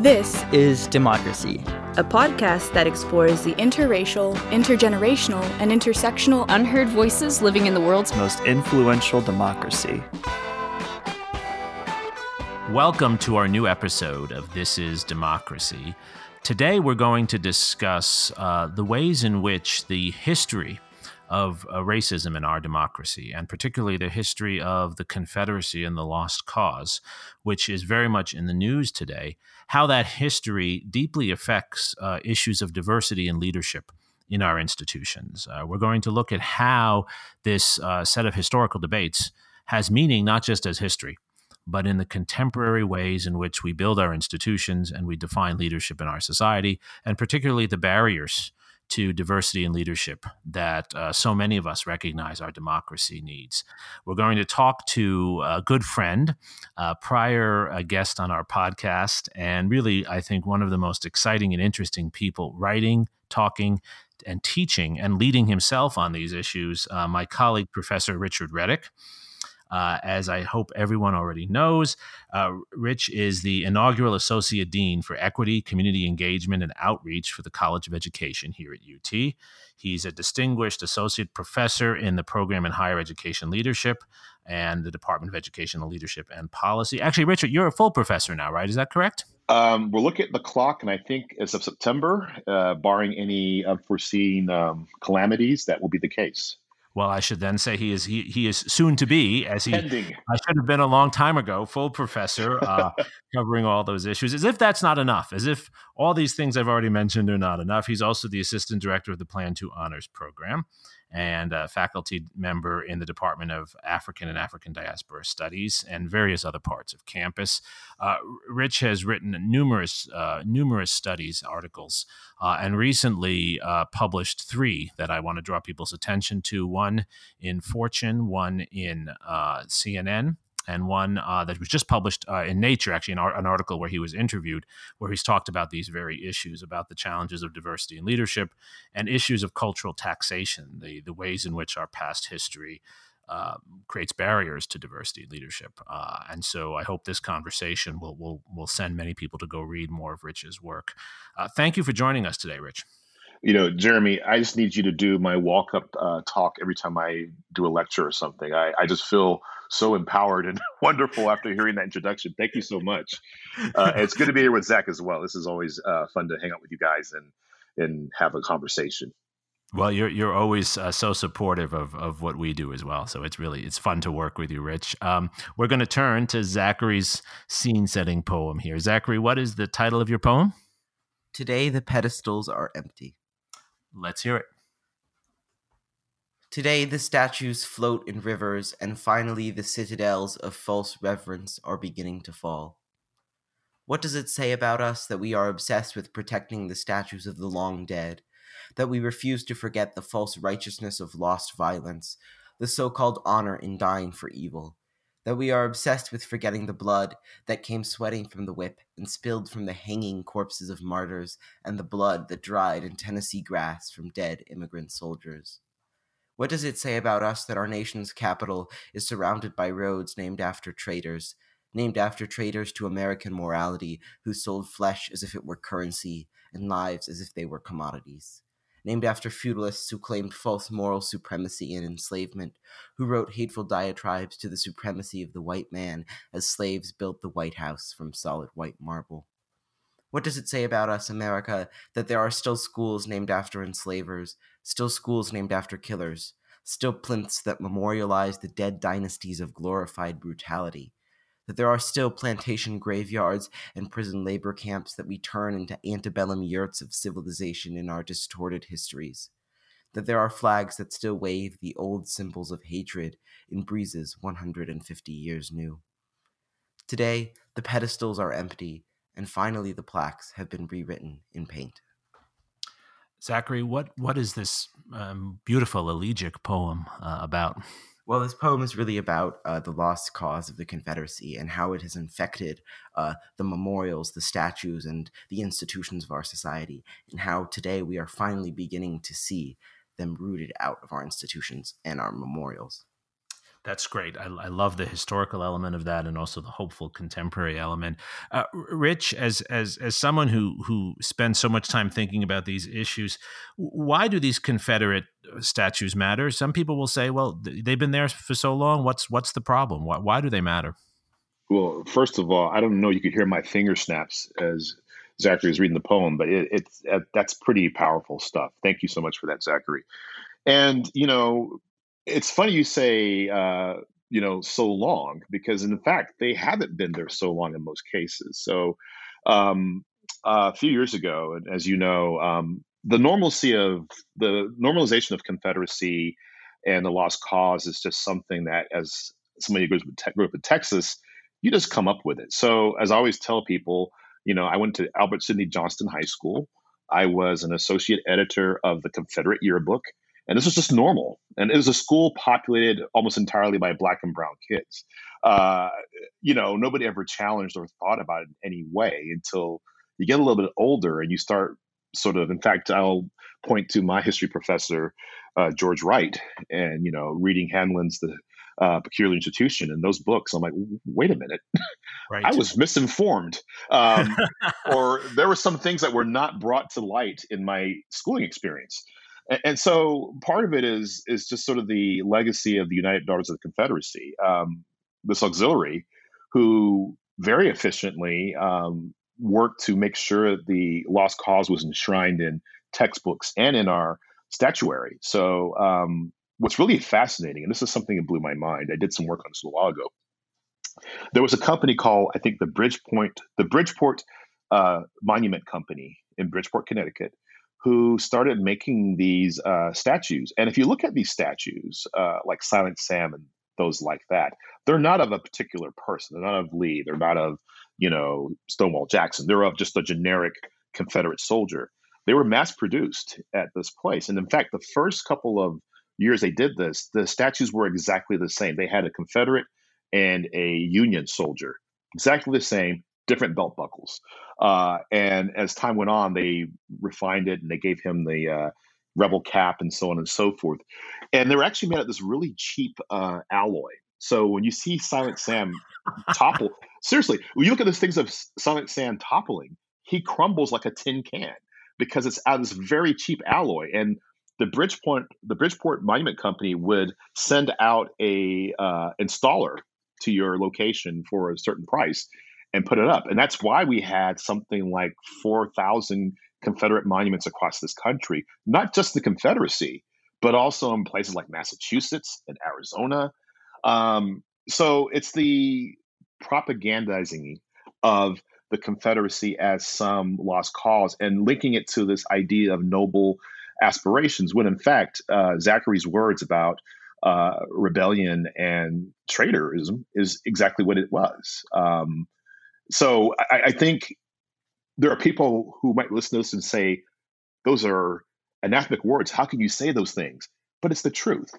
This is Democracy, a podcast that explores the interracial, intergenerational, and intersectional unheard voices living in the world's most influential democracy. Welcome to our new episode of This is Democracy. Today, we're going to discuss uh, the ways in which the history of uh, racism in our democracy, and particularly the history of the Confederacy and the Lost Cause, which is very much in the news today, how that history deeply affects uh, issues of diversity and leadership in our institutions. Uh, we're going to look at how this uh, set of historical debates has meaning not just as history, but in the contemporary ways in which we build our institutions and we define leadership in our society, and particularly the barriers to diversity and leadership that uh, so many of us recognize our democracy needs. We're going to talk to a good friend, uh, prior uh, guest on our podcast, and really, I think, one of the most exciting and interesting people writing, talking, and teaching and leading himself on these issues, uh, my colleague, Professor Richard Reddick. Uh, as I hope everyone already knows, uh, Rich is the inaugural Associate Dean for Equity, Community Engagement, and Outreach for the College of Education here at UT. He's a distinguished associate professor in the program in higher education leadership and the Department of Educational Leadership and Policy. Actually, Richard, you're a full professor now, right? Is that correct? Um, we're looking at the clock, and I think as of September, uh, barring any unforeseen um, calamities, that will be the case. Well, I should then say he is he, he is soon to be, as he Pending. I should have been a long time ago, full professor, uh, covering all those issues. As if that's not enough, as if all these things I've already mentioned are not enough. He's also the assistant director of the Plan Two Honors Program and a faculty member in the Department of African and African Diaspora Studies and various other parts of campus. Uh, Rich has written numerous uh, numerous studies articles uh, and recently uh, published three that I want to draw people's attention to. One in Fortune, one in uh, CNN, and one uh, that was just published uh, in Nature, actually, an, an, article where he was interviewed, where he's talked about these very issues about the challenges of diversity and leadership and issues of cultural taxation, the, the ways in which our past history uh, creates barriers to diversity and leadership. Uh, and so I hope this conversation will, will, will send many people to go read more of Rich's work. Uh, thank you for joining us today, Rich you know, Jeremy, I just need you to do my walk up uh, talk every time I do a lecture or something. I, I just feel so empowered and wonderful after hearing that introduction. Thank you so much. Uh, it's good to be here with Zach as well. This is always uh, fun to hang out with you guys and and have a conversation. Well, you're you're always uh, so supportive of of what we do as well. So it's really it's fun to work with you, Rich. Um, we're going to turn to Zachary's scene setting poem here. Zachary, what is the title of your poem? Today the pedestals are empty. Let's hear it. Today the statues float in rivers, and finally the citadels of false reverence are beginning to fall. What does it say about us that we are obsessed with protecting the statues of the long dead, that we refuse to forget the false righteousness of lost violence, the so called honor in dying for evil? That we are obsessed with forgetting the blood that came sweating from the whip and spilled from the hanging corpses of martyrs and the blood that dried in Tennessee grass from dead immigrant soldiers. What does it say about us that our nation's capital is surrounded by roads named after traitors, named after traitors to American morality who sold flesh as if it were currency and lives as if they were commodities? Named after feudalists who claimed false moral supremacy and enslavement, who wrote hateful diatribes to the supremacy of the white man as slaves built the White House from solid white marble. What does it say about us, America, that there are still schools named after enslavers, still schools named after killers, still plinths that memorialize the dead dynasties of glorified brutality? That there are still plantation graveyards and prison labor camps that we turn into antebellum yurts of civilization in our distorted histories, that there are flags that still wave the old symbols of hatred in breezes 150 years new. Today, the pedestals are empty, and finally the plaques have been rewritten in paint. Zachary, what, what is this um, beautiful elegiac poem uh, about? Well, this poem is really about uh, the lost cause of the Confederacy and how it has infected uh, the memorials, the statues, and the institutions of our society, and how today we are finally beginning to see them rooted out of our institutions and our memorials. That's great. I, I, love the historical element of that, and also the hopeful contemporary element. Uh, Rich, as as as someone who who spends so much time thinking about these issues, why do these Confederate uh, statues matter? Some people will say, "Well, they've been there for so long. What's what's the problem? Why, why do they matter?" Well, first of all, I don't know. You could hear my finger snaps as Zachary was reading the poem, but it, it's uh, that's pretty powerful stuff. Thank you so much for that, Zachary. And you know, it's funny you say uh, you know so long because in fact they haven't been there so long in most cases. So um, a few years ago, as you know, um, the normalcy of the normalization of Confederacy and the lost cause is just something that, as somebody who grew up in Texas, you just come up with it. So as I always tell people, you know, I went to Albert Sidney Johnston High School. I was an associate editor of the Confederate Yearbook. And this was just normal. And it was a school populated almost entirely by black and brown kids. Uh, you know, nobody ever challenged or thought about it in any way until you get a little bit older and you start sort of, in fact, I'll point to my history professor, uh, George Wright, and, you know, reading Hanlon's The uh, Peculiar Institution and those books. I'm like, wait a minute, right. I was misinformed, um, or there were some things that were not brought to light in my schooling experience and, so part of it is is just sort of the legacy of the United Daughters of the Confederacy, um, this auxiliary, who very efficiently um, worked to make sure the lost cause was enshrined in textbooks and in our statuary. So um, what's really fascinating, and this is something that blew my mind. I did some work on this a while ago. There was a company called, I think, the Bridgepoint, the Bridgeport uh, Monument Company in Bridgeport, Connecticut, who started making these uh, statues. And if you look at these statues, uh, like Silent Sam and those like that, they're not of a particular person. They're not of Lee. They're not of, you know, Stonewall Jackson. They're of just a generic Confederate soldier. They were mass produced at this place. And in fact, the first couple of years they did this, the statues were exactly the same. They had a Confederate and a Union soldier, exactly the same, different belt buckles. Uh, and as time went on, they refined it and they gave him the uh, rebel cap and so on and so forth. And they were actually made out of this really cheap uh, alloy. So when you see Silent Sam topple, seriously, when you look at those things of Silent Sam toppling, he crumbles like a tin can because it's out of this very cheap alloy. And the Bridgeport, the Bridgeport Monument Company would send out a uh, installer to your location for a certain price and put it up. And that's why we had something like 4,000 Confederate monuments across this country, not just the Confederacy, but also in places like Massachusetts and Arizona. Um, so it's the propagandizing of the Confederacy as some lost cause and linking it to this idea of noble aspirations, when in fact, uh, Zachary's words about uh, rebellion and traitorism is exactly what it was. Um, so I, I think there are people who might listen to this and say, those are anathemic words. How can you say those things? But it's the truth.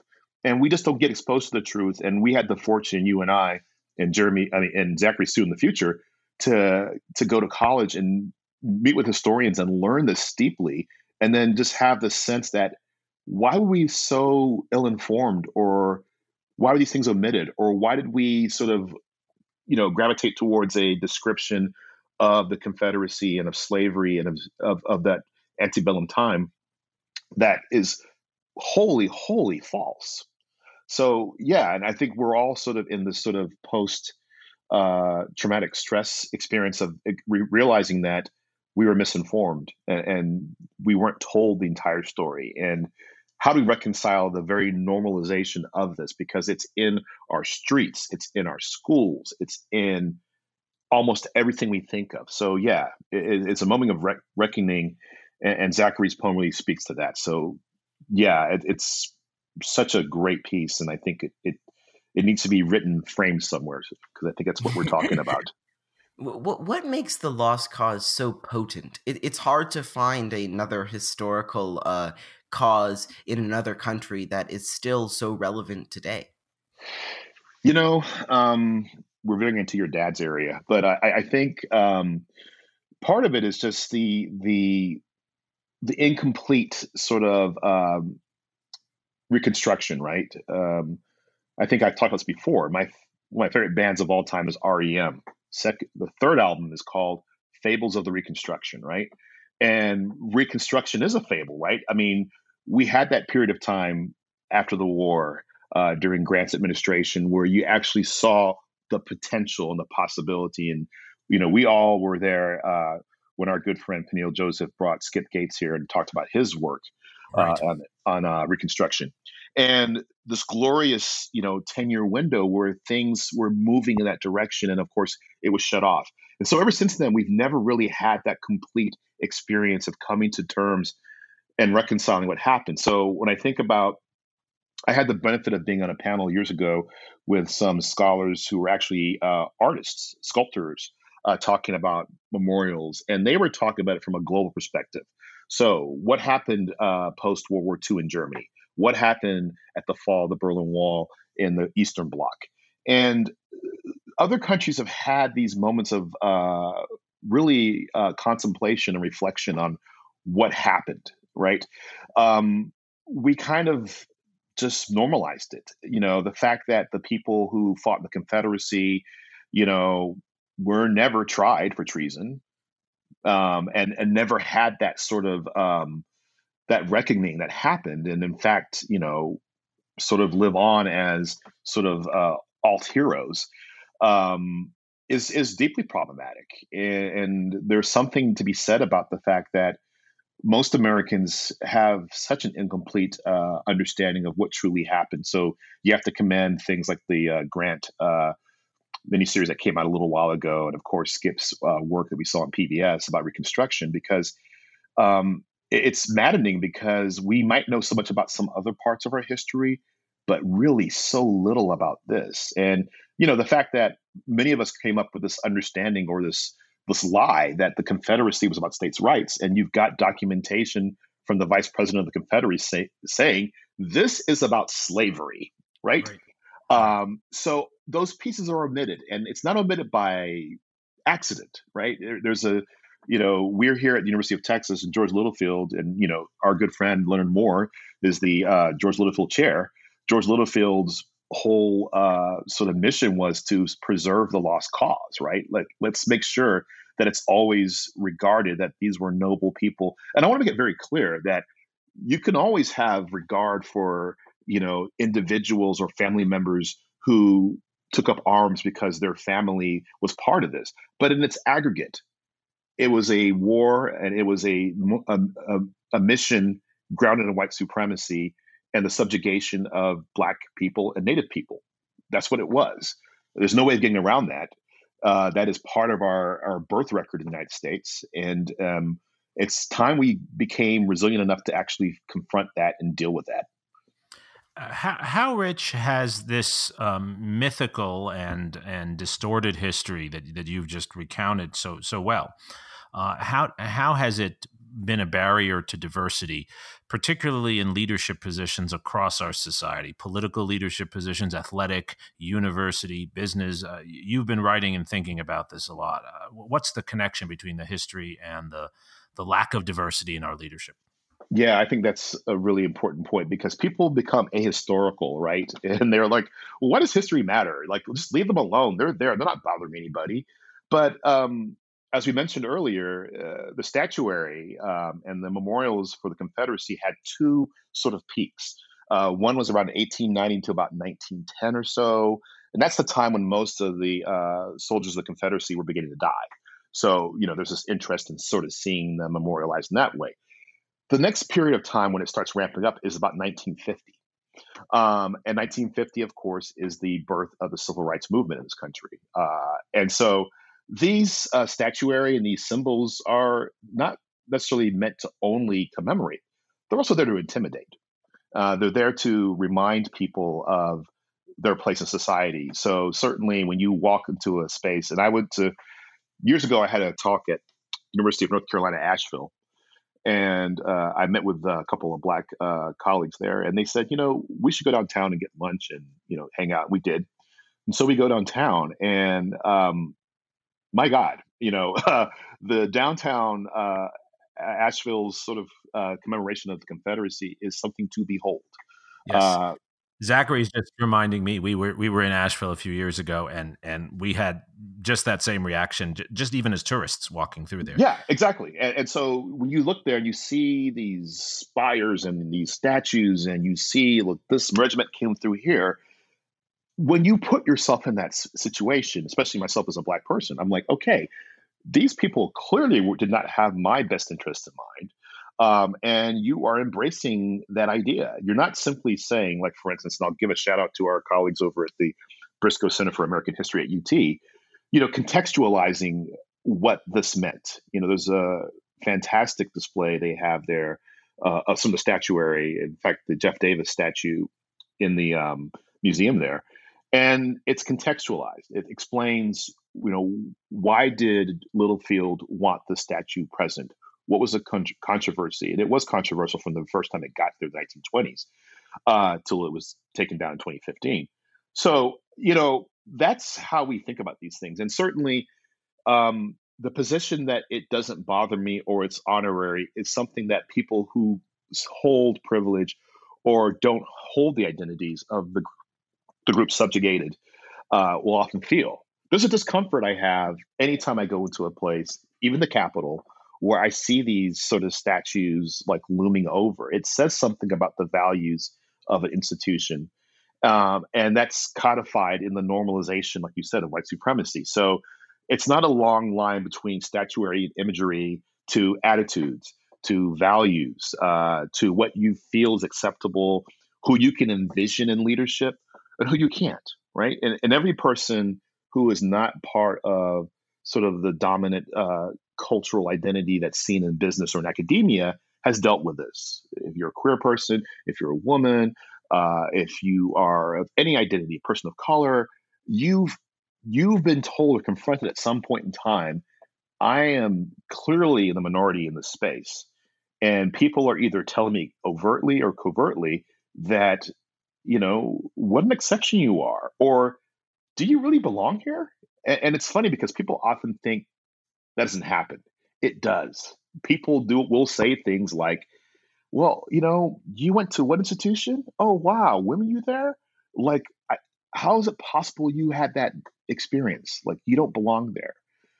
And we just don't get exposed to the truth. And we had the fortune, you and I, and Jeremy, I mean, and Zachary Sue in the future, to to go to college and meet with historians and learn this deeply, and then just have the sense that why were we so ill informed, or why were these things omitted, or why did we sort of you know gravitate towards a description of the Confederacy and of slavery and of of, of that antebellum time that is wholly wholly false. So yeah, and I think we're all sort of in this sort of post uh, traumatic stress experience of eh, re- realizing that we were misinformed and, and, we weren't told the entire story and how do we reconcile the very normalization of this? Because it's in our streets it's in our schools it's in almost everything we think of. So yeah it, it's a moment of rec- reckoning and, and, zachary's poem really speaks to that. So yeah it, it's such a great piece and i think it, it it needs to be written framed somewhere because i think that's what we're talking about. What what makes the lost cause so potent? It, it's hard to find another historical uh, cause in another country that is still so relevant today? You know, um, we're veering into your dad's area, but I, I think um, part of it is just the the the incomplete sort of um, reconstruction, right? Um, I think I've talked about this before. My my favorite bands of all time is REM. Second, the third album is called Fables of the Reconstruction, right? And Reconstruction is a fable, right? I mean, we had that period of time after the war uh, during Grant's administration where you actually saw the potential and the possibility. And, you know, we all were there uh, when our good friend Peniel Joseph brought Skip Gates here and talked about his work uh, on, on uh, Reconstruction. And this glorious, you know, 10 year window where things were moving in that direction. And of course, it was shut off. And so ever since then, we've never really had that complete experience of coming to terms and reconciling what happened. So when I think about I had the benefit of being on a panel years ago with some scholars who were actually uh, artists, sculptors, uh, talking about memorials, and they were talking about it from a global perspective. So, what happened uh, post World War II in Germany? What happened at the fall of the Berlin Wall in the Eastern Bloc? And other countries have had these moments of uh, really uh, contemplation and reflection on what happened, right? Um, we kind of just normalized it. You know, the fact that the people who fought the Confederacy, you know, were never tried for treason, um, and and never had that sort of um, that reckoning that happened, and in fact, you know, sort of live on as sort of uh, alt heroes. Um, is is deeply problematic, and, and there's something to be said about the fact that most Americans have such an incomplete uh, understanding of what truly happened. So you have to commend things like the uh, Grant uh, miniseries that came out a little while ago, and of course Skip's uh, work that we saw on PBS about Reconstruction, because um, it's maddening because we might know so much about some other parts of our history, but really so little about this. And you know the fact that many of us came up with this understanding or this this lie that the Confederacy was about states' rights, and you've got documentation from the vice president of the Confederacy say, saying this is about slavery, right? right. Um, so those pieces are omitted, and it's not omitted by accident, right? There, there's a, you know, we're here at the University of Texas, and George Littlefield, and you know, our good friend Leonard Moore is the uh, George Littlefield Chair. George Littlefield's whole uh, sort of mission was to preserve the lost cause, right? Like, let's make sure that it's always regarded that these were noble people. And I want to make it very clear that you can always have regard for, you know, individuals or family members who took up arms because their family was part of this. But in its aggregate, it was a war and it was a, a, a mission grounded in white supremacy and the subjugation of black people and native people. That's what it was. There's no way of getting around that. Uh, that is part of our, our birth record in the United States. And um, it's time we became resilient enough to actually confront that and deal with that. Uh, how, how, rich has this um, mythical and and distorted history that, that you've just recounted so so well? Uh, how how has it been a barrier to diversity, particularly in leadership positions across our society, political leadership positions, athletic, university, business. Uh, you've been writing and thinking about this a lot. Uh, what's the connection between the history and the the lack of diversity in our leadership? Yeah, I think that's a really important point because people become ahistorical, right? And they're like, well, "What does history matter? Like, just leave them alone. They're there. They're not bothering anybody." But um, as we mentioned earlier, uh, the statuary um, and the memorials for the Confederacy had two sort of peaks. Uh, one was around 1890 to about 1910 or so, and that's the time when most of the uh, soldiers of the Confederacy were beginning to die. So, you know, there's this interest in sort of seeing them memorialized in that way. The next period of time when it starts ramping up is about 1950. Um, and 1950, of course, is the birth of the civil rights movement in this country. Uh, and so these uh, statuary and these symbols are not necessarily meant to only commemorate, they're also there to intimidate. Uh, they're there to remind people of their place in society. So certainly when you walk into a space, and I went to years ago, I had a talk at University of North Carolina, Asheville, and uh, I met with a couple of black uh, colleagues there, and they said, you know, we should go downtown and get lunch and you know hang out. We did, and so we go downtown, and um, my God, you know, uh, the downtown uh, Asheville's sort of uh, commemoration of the Confederacy is something to behold. Yes. Uh, Zachary's just reminding me we were we were in Asheville a few years ago, and and we had just that same reaction, just even as tourists walking through there. Yeah, exactly. And, and so when you look there and you see these spires and these statues, and you see look, this regiment came through here. When you put yourself in that situation, especially myself as a black person, I'm like, okay, these people clearly did not have my best interest in mind. Um, and you are embracing that idea. You're not simply saying, like, for instance, and I'll give a shout out to our colleagues over at the Briscoe Center for American History at UT, you know, contextualizing what this meant. You know, there's a fantastic display they have there uh, of some of the statuary. In fact, the Jeff Davis statue in the um, museum there, and it's contextualized. It explains, you know, why did Littlefield want the statue present? what was the con- controversy? And it was controversial from the first time it got through the 1920s uh, till it was taken down in 2015. So, you know, that's how we think about these things. And certainly, um, the position that it doesn't bother me or it's honorary is something that people who hold privilege or don't hold the identities of the, the group subjugated uh, will often feel. There's a discomfort I have anytime I go into a place, even the Capitol, where I see these sort of statues like looming over. It says something about the values of an institution. Um, and that's codified in the normalization, like you said, of white supremacy. So it's not a long line between statuary imagery to attitudes, to values, uh, to what you feel is acceptable, who you can envision in leadership, and who you can't, right? And, and every person who is not part of sort of the dominant uh, cultural identity that's seen in business or in academia has dealt with this. If you're a queer person, if you're a woman, uh, if you are of any identity, a person of color, you've you've been told or confronted at some point in time, I am clearly in the minority in this space. And people are either telling me overtly or covertly that, you know, what an exception you are, or do you really belong here? And, and it's funny because people often think that doesn't happen. It does. People do will say things like, "Well, you know, you went to what institution? Oh, wow, when were you there? Like, I, how is it possible you had that experience? Like, you don't belong there."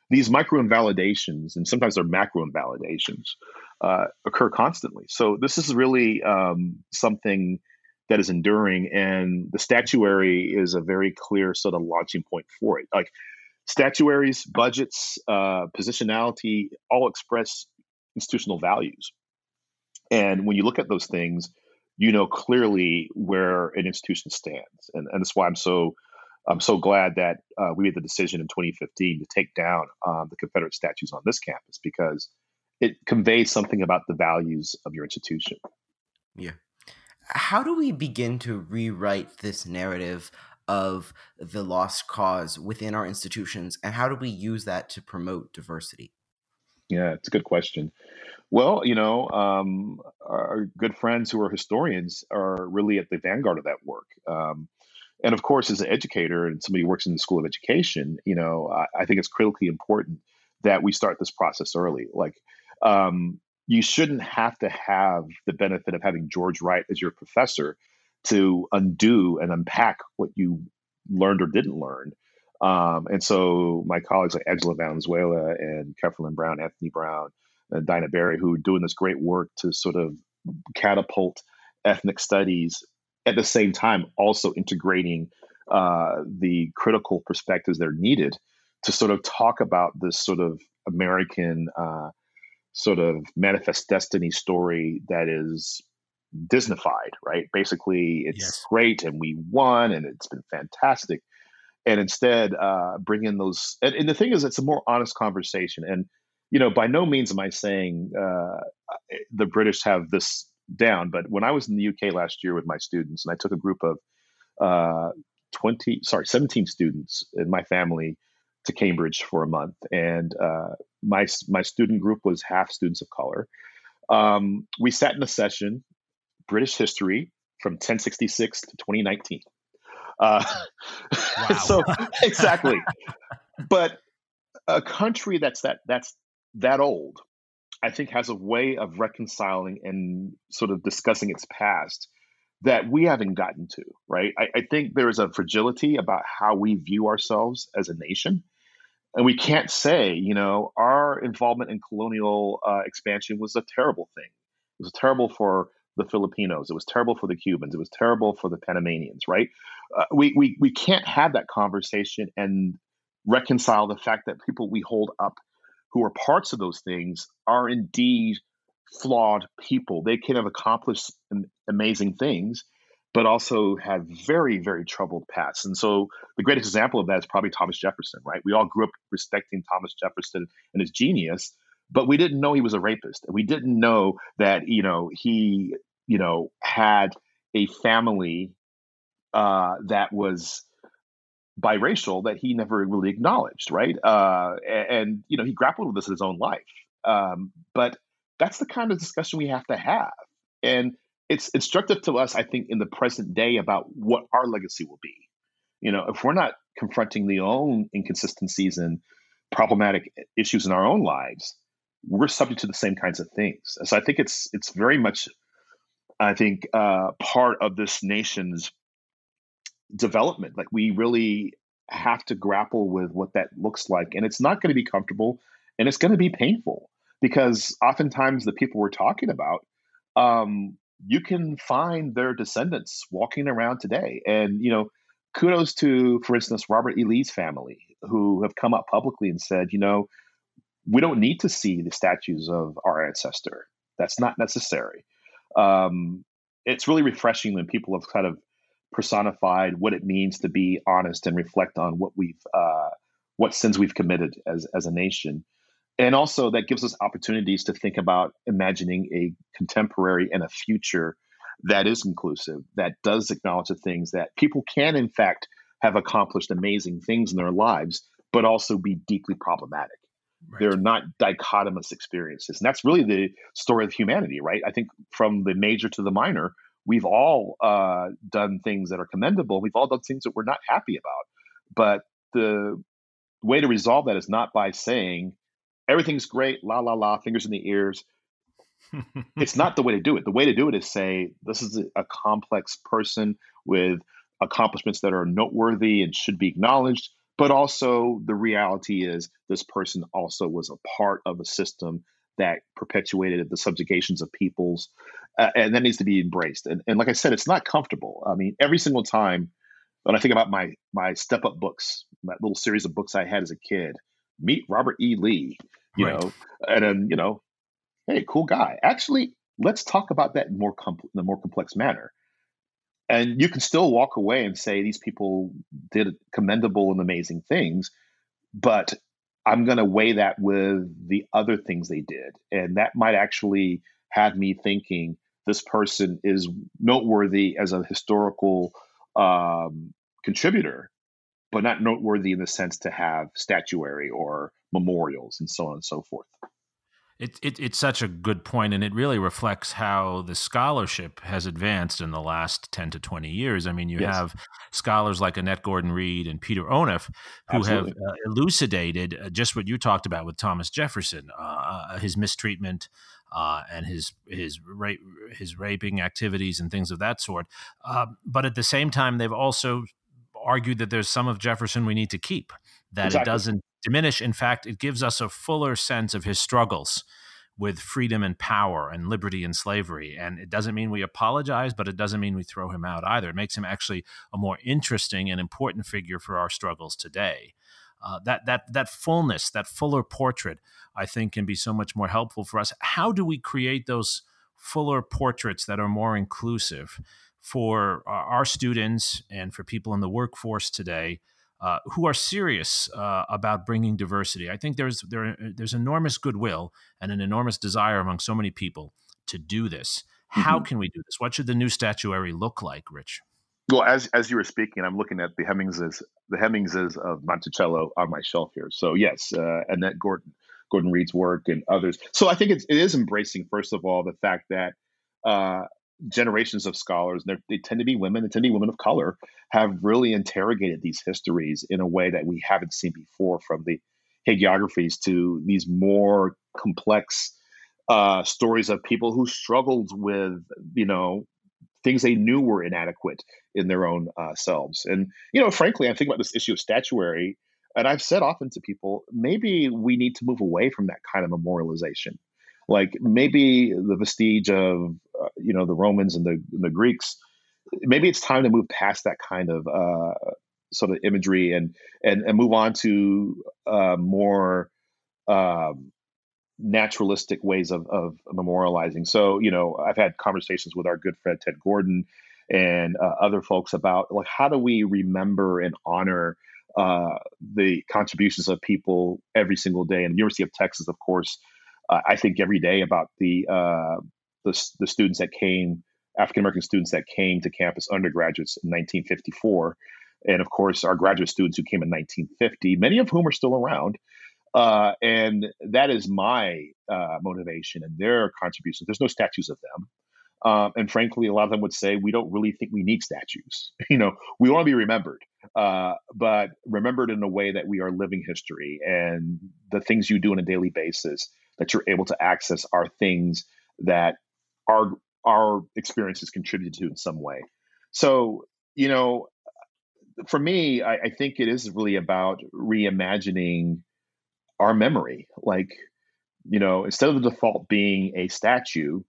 These micro invalidations, and sometimes they're macro invalidations, uh, occur constantly. So this is really um, something that is enduring, and the statuary is a very clear sort of launching point for it. Like Statuaries, budgets, uh, positionality all express institutional values. And when you look at those things, you know clearly where an institution stands. And, and that's why I'm so I'm so glad that uh, we made the decision in 2015 to take down um, the Confederate statues on this campus because it conveys something about the values of your institution. Yeah. How do we begin to rewrite this narrative of the lost cause within our institutions and how do we use that to promote diversity? Yeah it's a good question. Well you know um, our good friends who are historians are really at the vanguard of that work. Um, and of course as an educator and somebody who works in the school of education you know I, I think it's critically important that we start this process early. Like um, you shouldn't have to have the benefit of having george wright as your professor to undo and unpack what you learned or didn't learn. Um, and so my colleagues like Angela Valenzuela and Kathleen Brown, Anthony Brown, and Dinah Berry, who are doing this great work to sort of catapult ethnic studies at the same time also integrating uh, the critical perspectives that are needed to sort of talk about this sort of American uh, sort of manifest destiny story that is Disneyfied, right? Basically, it's yes. great and we won and it's been fantastic. And instead, uh, bring in those. And, and, the thing is, it's a more honest conversation. And, you know, by no means am I saying uh, the British have this down, but when I was in the UK last year with my students, and I took a group of uh, 20, sorry, 17 students in my family to Cambridge for a month. And uh, my, my student group was half students of color. Um, we sat in a session British history from 1066 to 2019. Uh, wow. so exactly, but a country that's that that's that old, I think, has a way of reconciling and sort of discussing its past that we haven't gotten to, right? I, I think there is a fragility about how we view ourselves as a nation. And we can't say, you know, our involvement in colonial uh, expansion was a terrible thing. It was terrible for the Filipinos. It was terrible for the Cubans. It was terrible for the Panamanians, right? Uh, we, we, we can't have that conversation and reconcile the fact that people we hold up who are parts of those things are indeed flawed people. They can have accomplished amazing things, but also had very, very troubled pasts. And so the greatest example of that is probably Thomas Jefferson, right? We all grew up respecting Thomas Jefferson and his genius, but we didn't know he was a rapist. And we didn't know that, you know, he, you know, had a family uh, that was biracial that he never really acknowledged, right? Uh, and, and, you know, he grappled with this in his own life. Um, but that's the kind of discussion we have to have. And it's instructive to us, I think, in the present day about what our legacy will be. You know, if we're not confronting the own inconsistencies and problematic issues in our own lives, we're subject to the same kinds of things. So I think it's it's very much, I think, uh, part of this nation's development. Like we really have to grapple with what that looks like, and it's not going to be comfortable, and it's going to be painful because oftentimes the people we're talking about, um, you can find their descendants walking around today. And, you know, kudos to, for instance, Robert E. Lee's family, who have come up publicly and said, you know, we don't need to see the statues of our ancestor. That's not necessary. Um, it's really refreshing when people have kind of personified what it means to be honest and reflect on what we've, uh, what sins we've committed as as a nation and also that gives us opportunities to think about imagining a contemporary and a future that is inclusive that does acknowledge the things that people can in fact have accomplished amazing things in their lives but also be deeply problematic. Right. they're not dichotomous experiences. And that's really the story of humanity right? I think from the major to the minor we've all uh, done things that are commendable. We've all done things that we're not happy about. But the way to resolve that is not by saying everything's great, la la la, fingers in the ears. it's not the way to do it. The way to do it is say this is a complex person with accomplishments that are noteworthy and should be acknowledged, but also the reality is this person also was a part of a system that perpetuated the subjugations of peoples, uh, and that needs to be embraced. And, and like I said, it's not comfortable. I mean, every single time when I think about my my step up books, that little series of books I had as a kid, meet Robert E. Lee, you right. know, and then you know, hey, cool guy. Actually, let's talk about that in more com- in a more complex manner. And you can still walk away and say these people did commendable and amazing things, but I'm going to weigh that with the other things they did, and that might actually have me thinking this person is noteworthy as a historical um, contributor, but not noteworthy in the sense to have statuary or memorials and so on and so forth. It, it, it's such a good point, and it really reflects how the scholarship has advanced in the last 10 to 20 years. I mean, you yes. have scholars like Annette Gordon Reed and Peter Onuf who Absolutely. have uh, elucidated uh, just what you talked about with Thomas Jefferson, uh, uh his mistreatment. Uh, and his his rape, his raping activities and things of that sort, uh, but at the same time, they've also argued that there's some of Jefferson we need to keep. That exactly. it doesn't diminish. In fact, it gives us a fuller sense of his struggles with freedom and power and liberty and slavery. And it doesn't mean we apologize, but it doesn't mean we throw him out either. It makes him actually a more interesting and important figure for our struggles today. Uh, that that that fullness, that fuller portrait, I think, can be so much more helpful for us. How do we create those fuller portraits that are more inclusive for our students and for people in the workforce today? uh, who are serious uh, about bringing diversity. I think there's there, there's enormous goodwill and an enormous desire among so many people to do this. Mm-hmm. How can we do this? What should the new statuary look like, Rich? Well, as as you were speaking, I'm looking at the Hemingses the Hemingses of Monticello on my shelf here. So yes, uh, Annette Gordon Gordon Reed's work and others. So I think it's, it is embracing first of all the fact that uh, generations of scholars, they tend to be women, they tend to be women of color, have really interrogated these histories in a way that we haven't seen before, from the hagiographies to these more complex uh, stories of people who struggled with, you know, things they knew were inadequate in their own uh, selves. And you know, frankly, I think about this issue of statuary, and I've said often to people, maybe we need to move away from that kind of memorialization. Like maybe the vestige of uh, you know the Romans and the and the Greeks, maybe it's time to move past that kind of uh, sort of imagery and and and move on to uh, more um, naturalistic ways of, of memorializing. So, you know, I've had conversations with our good friend Ted Gordon and uh, other folks about like how do we remember and honor uh, the contributions of people every single day. And the University of Texas, of course, uh, I think every day about the, uh, the the students that came, African American students that came to campus, undergraduates in 1954, and of course our graduate students who came in 1950, many of whom are still around. Uh, and that is my uh, motivation and their contributions. There's no statues of them. Um, and frankly, a lot of them would say we don't really think we need statues. you know, we want to be remembered, uh, but remembered in a way that we are living history and the things you do on a daily basis that you're able to access are things that our our experiences contributed to in some way. So, you know, for me, I, I think it is really about reimagining our memory. Like, you know, instead of the default being a statue,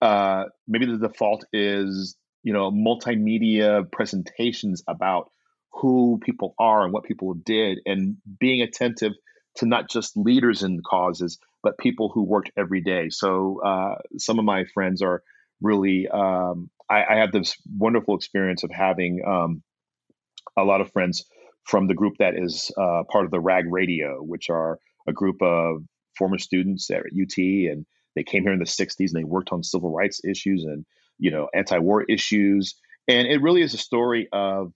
uh, maybe the default is, you know, multimedia presentations about who people are and what people did and being attentive to not just leaders in causes, but people who worked every day. So uh, some of my friends are really, um, I, I have this wonderful experience of having um, a lot of friends from the group that is uh, part of the RAG Radio, which are a group of former students at UT, and they came here in the '60s and they worked on civil rights issues and you know anti-war issues. And it really is a story of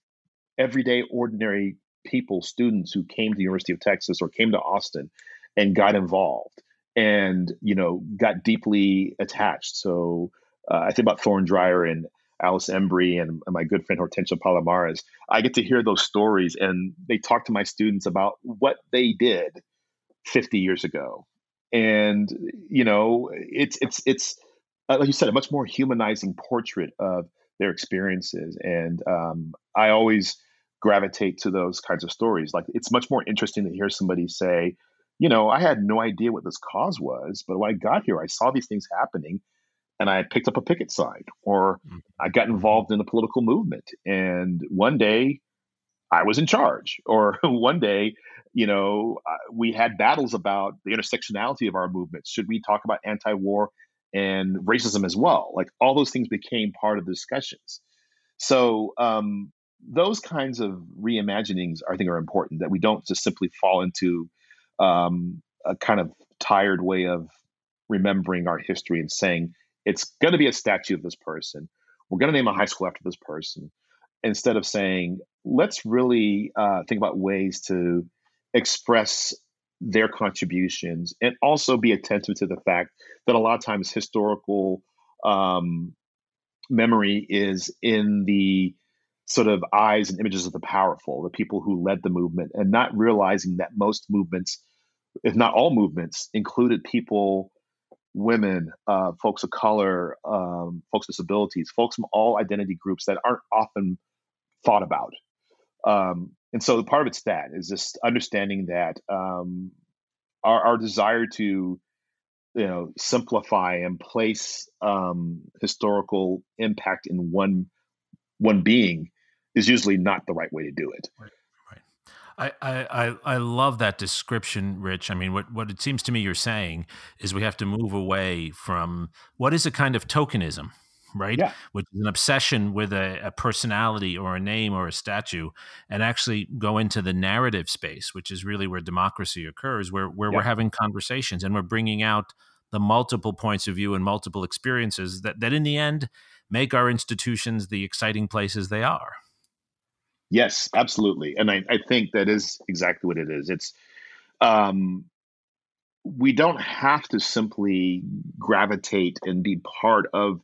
everyday, ordinary people, students who came to the University of Texas or came to Austin and got involved and you know got deeply attached. So uh, I think about Thorne Dreyer and Alice Embree and, and my good friend Hortensia Palomares. I get to hear those stories and they talk to my students about what they did 50 years ago and you know it's it's it's uh, like you said a much more humanizing portrait of their experiences and um, i always gravitate to those kinds of stories like it's much more interesting to hear somebody say you know i had no idea what this cause was but when i got here i saw these things happening and i picked up a picket sign or mm-hmm. i got involved in the political movement and one day i was in charge or one day you know, we had battles about the intersectionality of our movements. Should we talk about anti war and racism as well? Like all those things became part of the discussions. So, um, those kinds of reimaginings, I think, are important that we don't just simply fall into um, a kind of tired way of remembering our history and saying it's going to be a statue of this person. We're going to name a high school after this person instead of saying, let's really uh, think about ways to express their contributions and also be attentive to the fact that a lot of times historical um, memory is in the sort of eyes and images of the powerful, the people who led the movement, and not realizing that most movements, if not all movements, included people, women, uh, folks of color, um, folks with disabilities, folks from all identity groups that aren't often thought about. Um, and so the part of it's that is just understanding that um, our, our desire to you know simplify and place um, historical impact in one one being is usually not the right way to do it. Right. I, I, I love that description, Rich. I mean, what, what it seems to me you're saying is we have to move away from what is a kind of tokenism, right? Yeah. Which is an obsession with a, a, personality or a name or a statue, and actually go into the narrative space, which is really where democracy occurs, where where yeah. we're having conversations and we're bringing out the multiple points of view and multiple experiences that that in the end make our institutions the exciting places they are. Yes, absolutely, and I, I think that is exactly what it is. It's um, we don't have to simply gravitate and be part of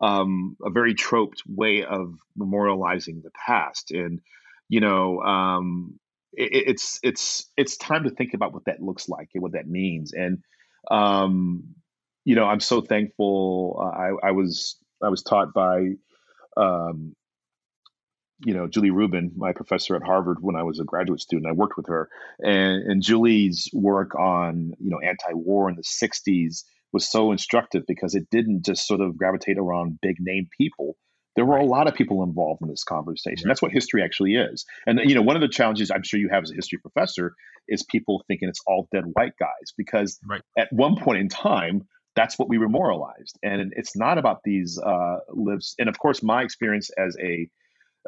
um, a very troped way of memorializing the past. And you know, um, it, it's it's it's time to think about what that looks like and what that means. And um, you know, I'm so thankful. Uh, I, I was I was taught by um, you know, Julie Reuben, my professor at Harvard when I was a graduate student. I worked with her, and, and Julie's work on you know anti-war in the '60s was so instructive because it didn't just sort of gravitate around big name people. There were a lot of people involved in this conversation. Right. That's what history actually is. And you know, one of the challenges I'm sure you have as a history professor is people thinking it's all dead white guys because right. at one point in time that's what we were moralized and it's not about these uh, lives and of course my experience as a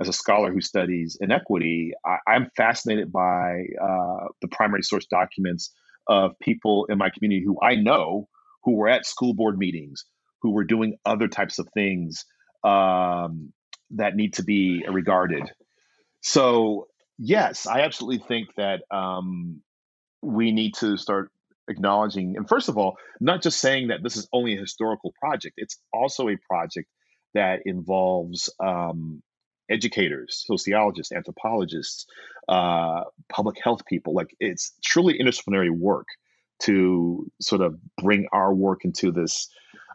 as a scholar who studies inequity, I, am fascinated by uh, the primary source documents of people in my community who I know who were at school board meetings, who were doing other types of things um, that need to be regarded. So, yes, I absolutely think that um, we need to start acknowledging, and first of all, not just saying that this is only a historical project, it's also a project that involves um, educators, sociologists, anthropologists, uh, public health people. Like it's truly interdisciplinary work to sort of bring our work into this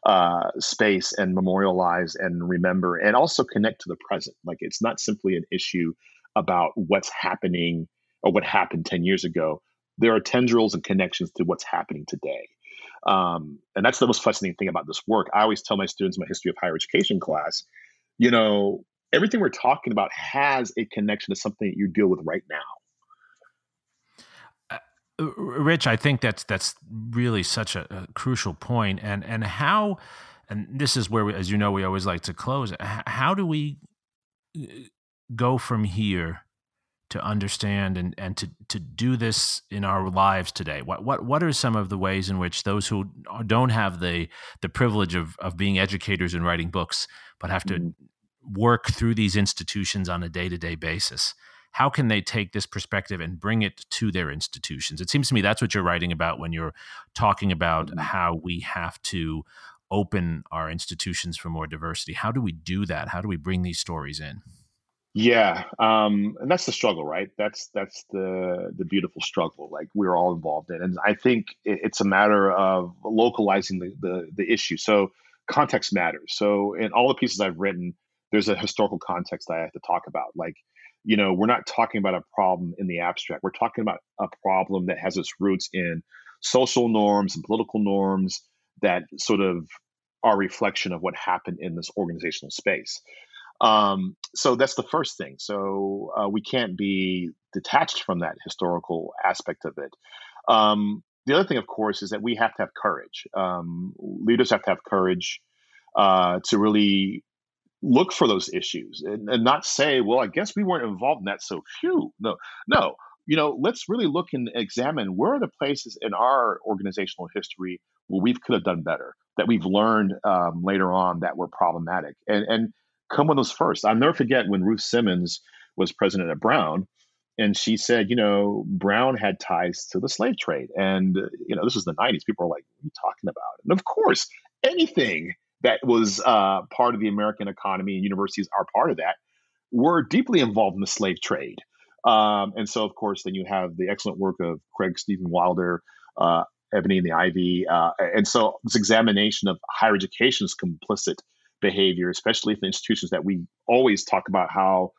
uh, space and memorialize and remember and also connect to the present. Like it's not simply an issue about what's happening or what happened 10 years ago. There are tendrils and connections to what's happening today. Um, and that's the most fascinating thing about this work. I always tell my students in my history of higher education class, you know, everything we're talking about has a connection to something that you deal with right now. Uh, Rich, I think that's that's really such a, a, crucial point, and and how, and this is where, we, as you know, we always like to close. How do we uh, go from here to understand and, and to, to do this in our lives today? What what what are some of the ways in which those who don't have the the privilege of of being educators and writing books, but have to mm work through these institutions on a day to day basis. How can they take this perspective and bring it to their institutions? It seems to me that's what you're writing about when you're talking about mm-hmm. how we have to open our institutions for more diversity. How do we do that? How do we bring these stories in? Yeah, um, and that's the struggle, right? That's that's the the beautiful struggle. Like we're all involved in, and I think it's a matter of localizing the the, the issue. So context matters. So in all the pieces I've written, there's a historical context I have to talk about. Like, you know, we're not talking about a problem in the abstract. We're talking about a problem that has its roots in social norms and political norms that sort of are reflection of what happened in this organizational space. Um, so that's the first thing. So uh, we can't be detached from that historical aspect of it. Um, the other thing, of course, is that we have to have courage. Um, leaders have to have courage uh, to really look for those issues and, and not say, well, I guess we weren't involved in that. So, phew, no, no. You know, let's really look and examine where are the places in our organizational history where we could have done better, that we've learned um, later on that were problematic, and and come with those first. I'll never forget when Ruth Simmons was president at Brown, and she said, you know, Brown had ties to the slave trade, and you know, this was the '90s. People are like, "What are you talking about?" And of course, anything that was uh, part of the American economy, and universities are part of that, were deeply involved in the slave trade. Um, and so, of course, then you have the excellent work of Craig Steven Wilder, uh, Ebony and the Ivy. Uh, and so, this examination of higher education's complicit behavior, especially for institutions that we always talk about how,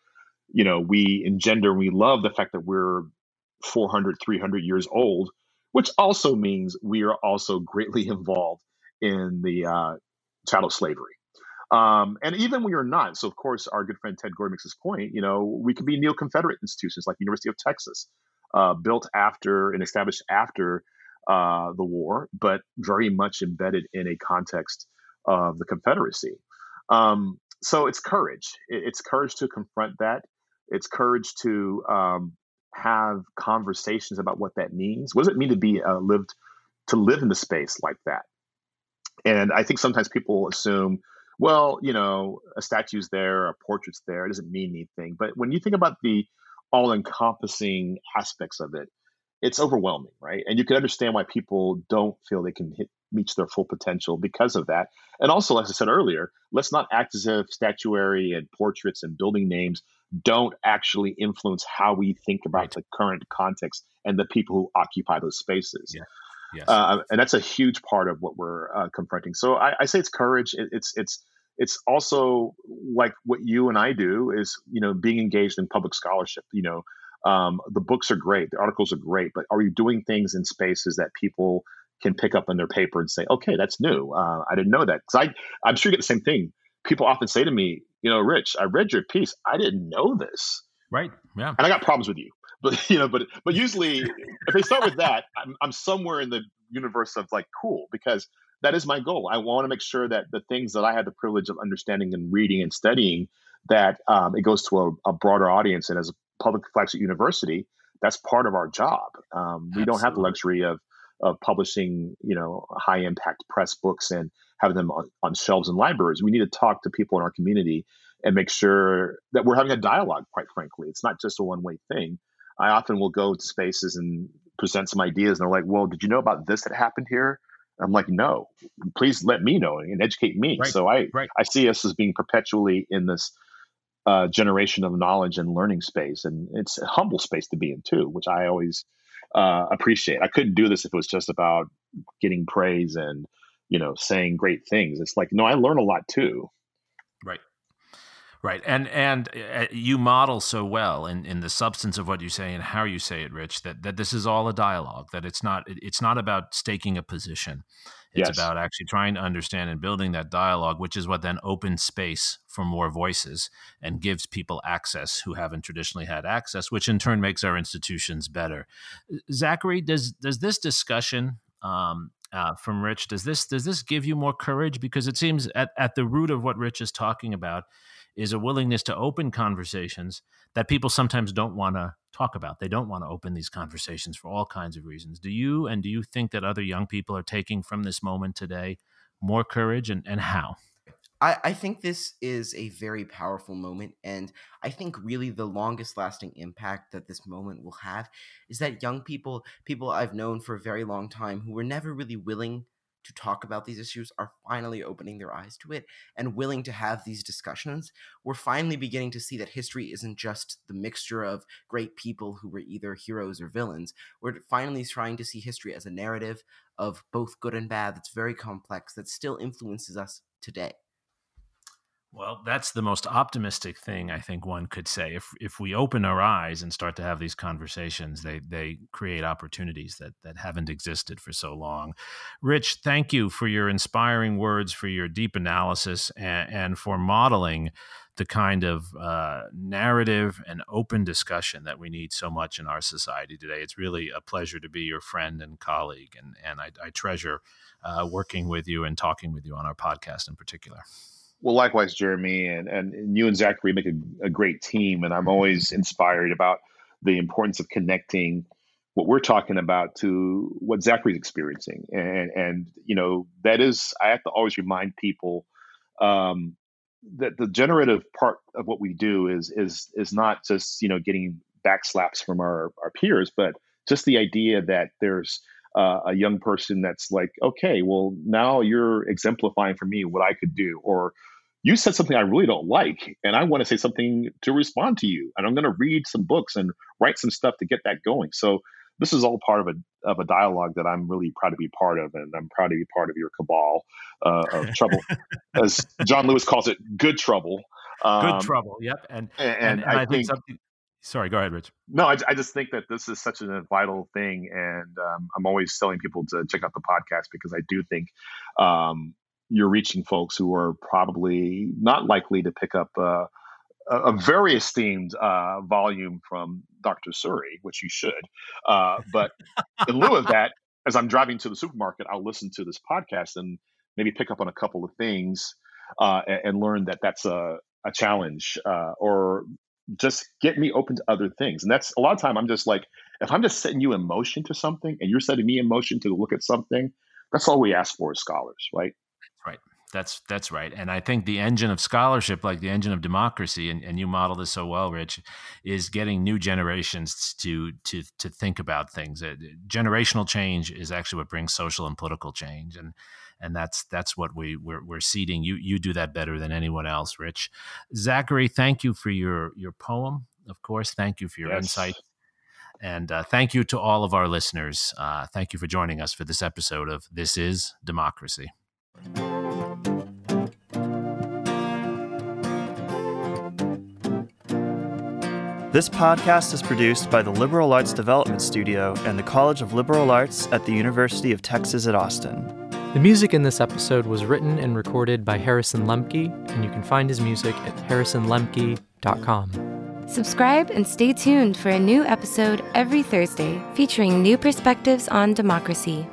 you know, we engender and we love the fact that we're 400, 300 years old, which also means we are also greatly involved in the uh, chattel slavery. Um, and even when you're not, so of course, our good friend Ted Gordon makes this point, you know, we could be neo Confederate institutions like University of Texas, uh, built after and established after uh, the war, but very much embedded in a context of the Confederacy. Um, so it's courage. It's courage to confront that. It's courage to um, have conversations about what that means. What does it mean to be uh, lived to live in the space like that? And I think sometimes people assume, well, you know, a statue's there, a portrait's there, it doesn't mean anything. But when you think about the all encompassing aspects of it, it's overwhelming, right? And you can understand why people don't feel they can hit reach their full potential because of that. And also, as I said earlier, let's not act as if statuary and portraits and building names don't actually influence how we think about right. the current context and the people who occupy those spaces. Yeah. Yes. Uh, and that's a huge part of what we're uh, confronting. So I, I, say it's courage. It, it's it's it's also like what you and I do is you know being engaged in public scholarship. You know, um, the books are great, the articles are great, but are you doing things in spaces that people can pick up in their paper and say, okay, that's new. Uh, I didn't know that. Because I, I'm sure you get the same thing. People often say to me, you know, Rich, I read your piece. I didn't know this. Right. Yeah. And I got problems with you. But you know, but but usually if they start with that, I'm, I'm somewhere in the universe of like cool because that is my goal. I want to make sure that the things that I had the privilege of understanding and reading and studying that um, it goes to a, a, broader audience. And as a public flagship university, that's part of our job. Um, we don't have the luxury of of publishing, you know, high impact press books and having them on, on shelves in libraries. We need to talk to people in our community and make sure that we're having a dialogue. Quite frankly, it's not just a one way thing. I often will go to spaces and present some ideas, and they're like, "Well, did you know about this that happened here?" I'm like, "No, please let me know and educate me." Right. So I right. I see us as being perpetually in this uh, generation of knowledge and learning space, and it's a humble space to be in too, which I always uh, appreciate. I couldn't do this if it was just about getting praise and you know saying great things. It's like no, I learn a lot too. Right. Right, and and uh, you model so well in, in the substance of what you say and how you say it, Rich. That that this is all a dialogue. That it's not it's not about staking a position. It's yes. about actually trying to understand and building that dialogue, which is what then opens space for more voices and gives people access who haven't traditionally had access, which in turn makes our institutions better. Zachary, does does this discussion um, uh, from Rich does this does this give you more courage? Because it seems at, at the root of what Rich is talking about is a willingness to open conversations that people sometimes don't want to talk about. They don't want to open these conversations for all kinds of reasons. Do you and do you think that other young people are taking from this moment today more courage and, and how? I, I think this is a very powerful moment, and I think really the longest lasting impact that this moment will have is that young people, people I've known for a very long time who were never really willing to talk about these issues are finally opening their eyes to it and willing to have these discussions. We're finally beginning to see that history isn't just the mixture of great people who were either heroes or villains. We're finally trying to see history as a narrative of both good and bad that's very complex, that still influences us today. Well, that's the most optimistic thing I think one could say. If if we open our eyes and start to have these conversations, they they create opportunities that that haven't existed for so long. Rich, thank you for your inspiring words, for your deep analysis, and, and for modeling the kind of uh, narrative and open discussion that we need so much in our society today. It's really a pleasure to be your friend and colleague, and and I, I treasure uh, working with you and talking with you on our podcast in particular. Well, likewise, Jeremi, and, and you and Zachary make a, a great team, and I'm always inspired about the importance of connecting what we're talking about to what Zachary's experiencing, and and you know that is I have to always remind people um, that the generative part of what we do is is is not just you know getting backslaps from our our peers, but just the idea that there's uh, a young person that's like, okay, well, now you're exemplifying for me what I could do, or you said something I really don't like, and I want to say something to respond to you, and I'm going to read some books and write some stuff to get that going. So this is all part of a of a dialogue that I'm really proud to be part of, and I'm proud to be part of your cabal uh, of trouble, as John Lewis calls it, good trouble. Um, good trouble. Yep. And and, and, and I, I, think, think something. Sorry, go ahead, Rich. No, I, I, just think that this is such a vital thing, and um, I'm always telling people to check out the podcast because I do think um, you're reaching folks who are probably not likely to pick up uh, a very esteemed uh, volume from Dr. Suri, which you should. Uh, but in lieu of that, as I'm driving to the supermarket, I'll listen to this podcast and maybe pick up on a couple of things uh, and, and, learn that that's a, a challenge uh, or just get me open to other things. And that's a lot of time I'm just like, if I'm just setting you in motion to something and you're setting me in motion to look at something, that's all we ask for as scholars, right? Right. That's that's right. And I think the engine of scholarship, like the engine of democracy, and, and you model this so well, Rich, is getting new generations to to to think about things. Uh, generational change is actually what brings social and political change. And and that's that's what we we're, we're seeding. You you do that better than anyone else, Rich. Zachary, thank you for your your poem. Of course, thank you for your yes. insight. And uh, thank you to all of our listeners. Uh, thank you for joining us for this episode of This is Democracy. This podcast is produced by the Liberal Arts Development Studio and the College of Liberal Arts at the University of Texas at Austin. The music in this episode was written and recorded by Harrison Lemke, and you can find his music at harrisonlemke.com. Subscribe and stay tuned for a new episode every Thursday featuring new perspectives on democracy.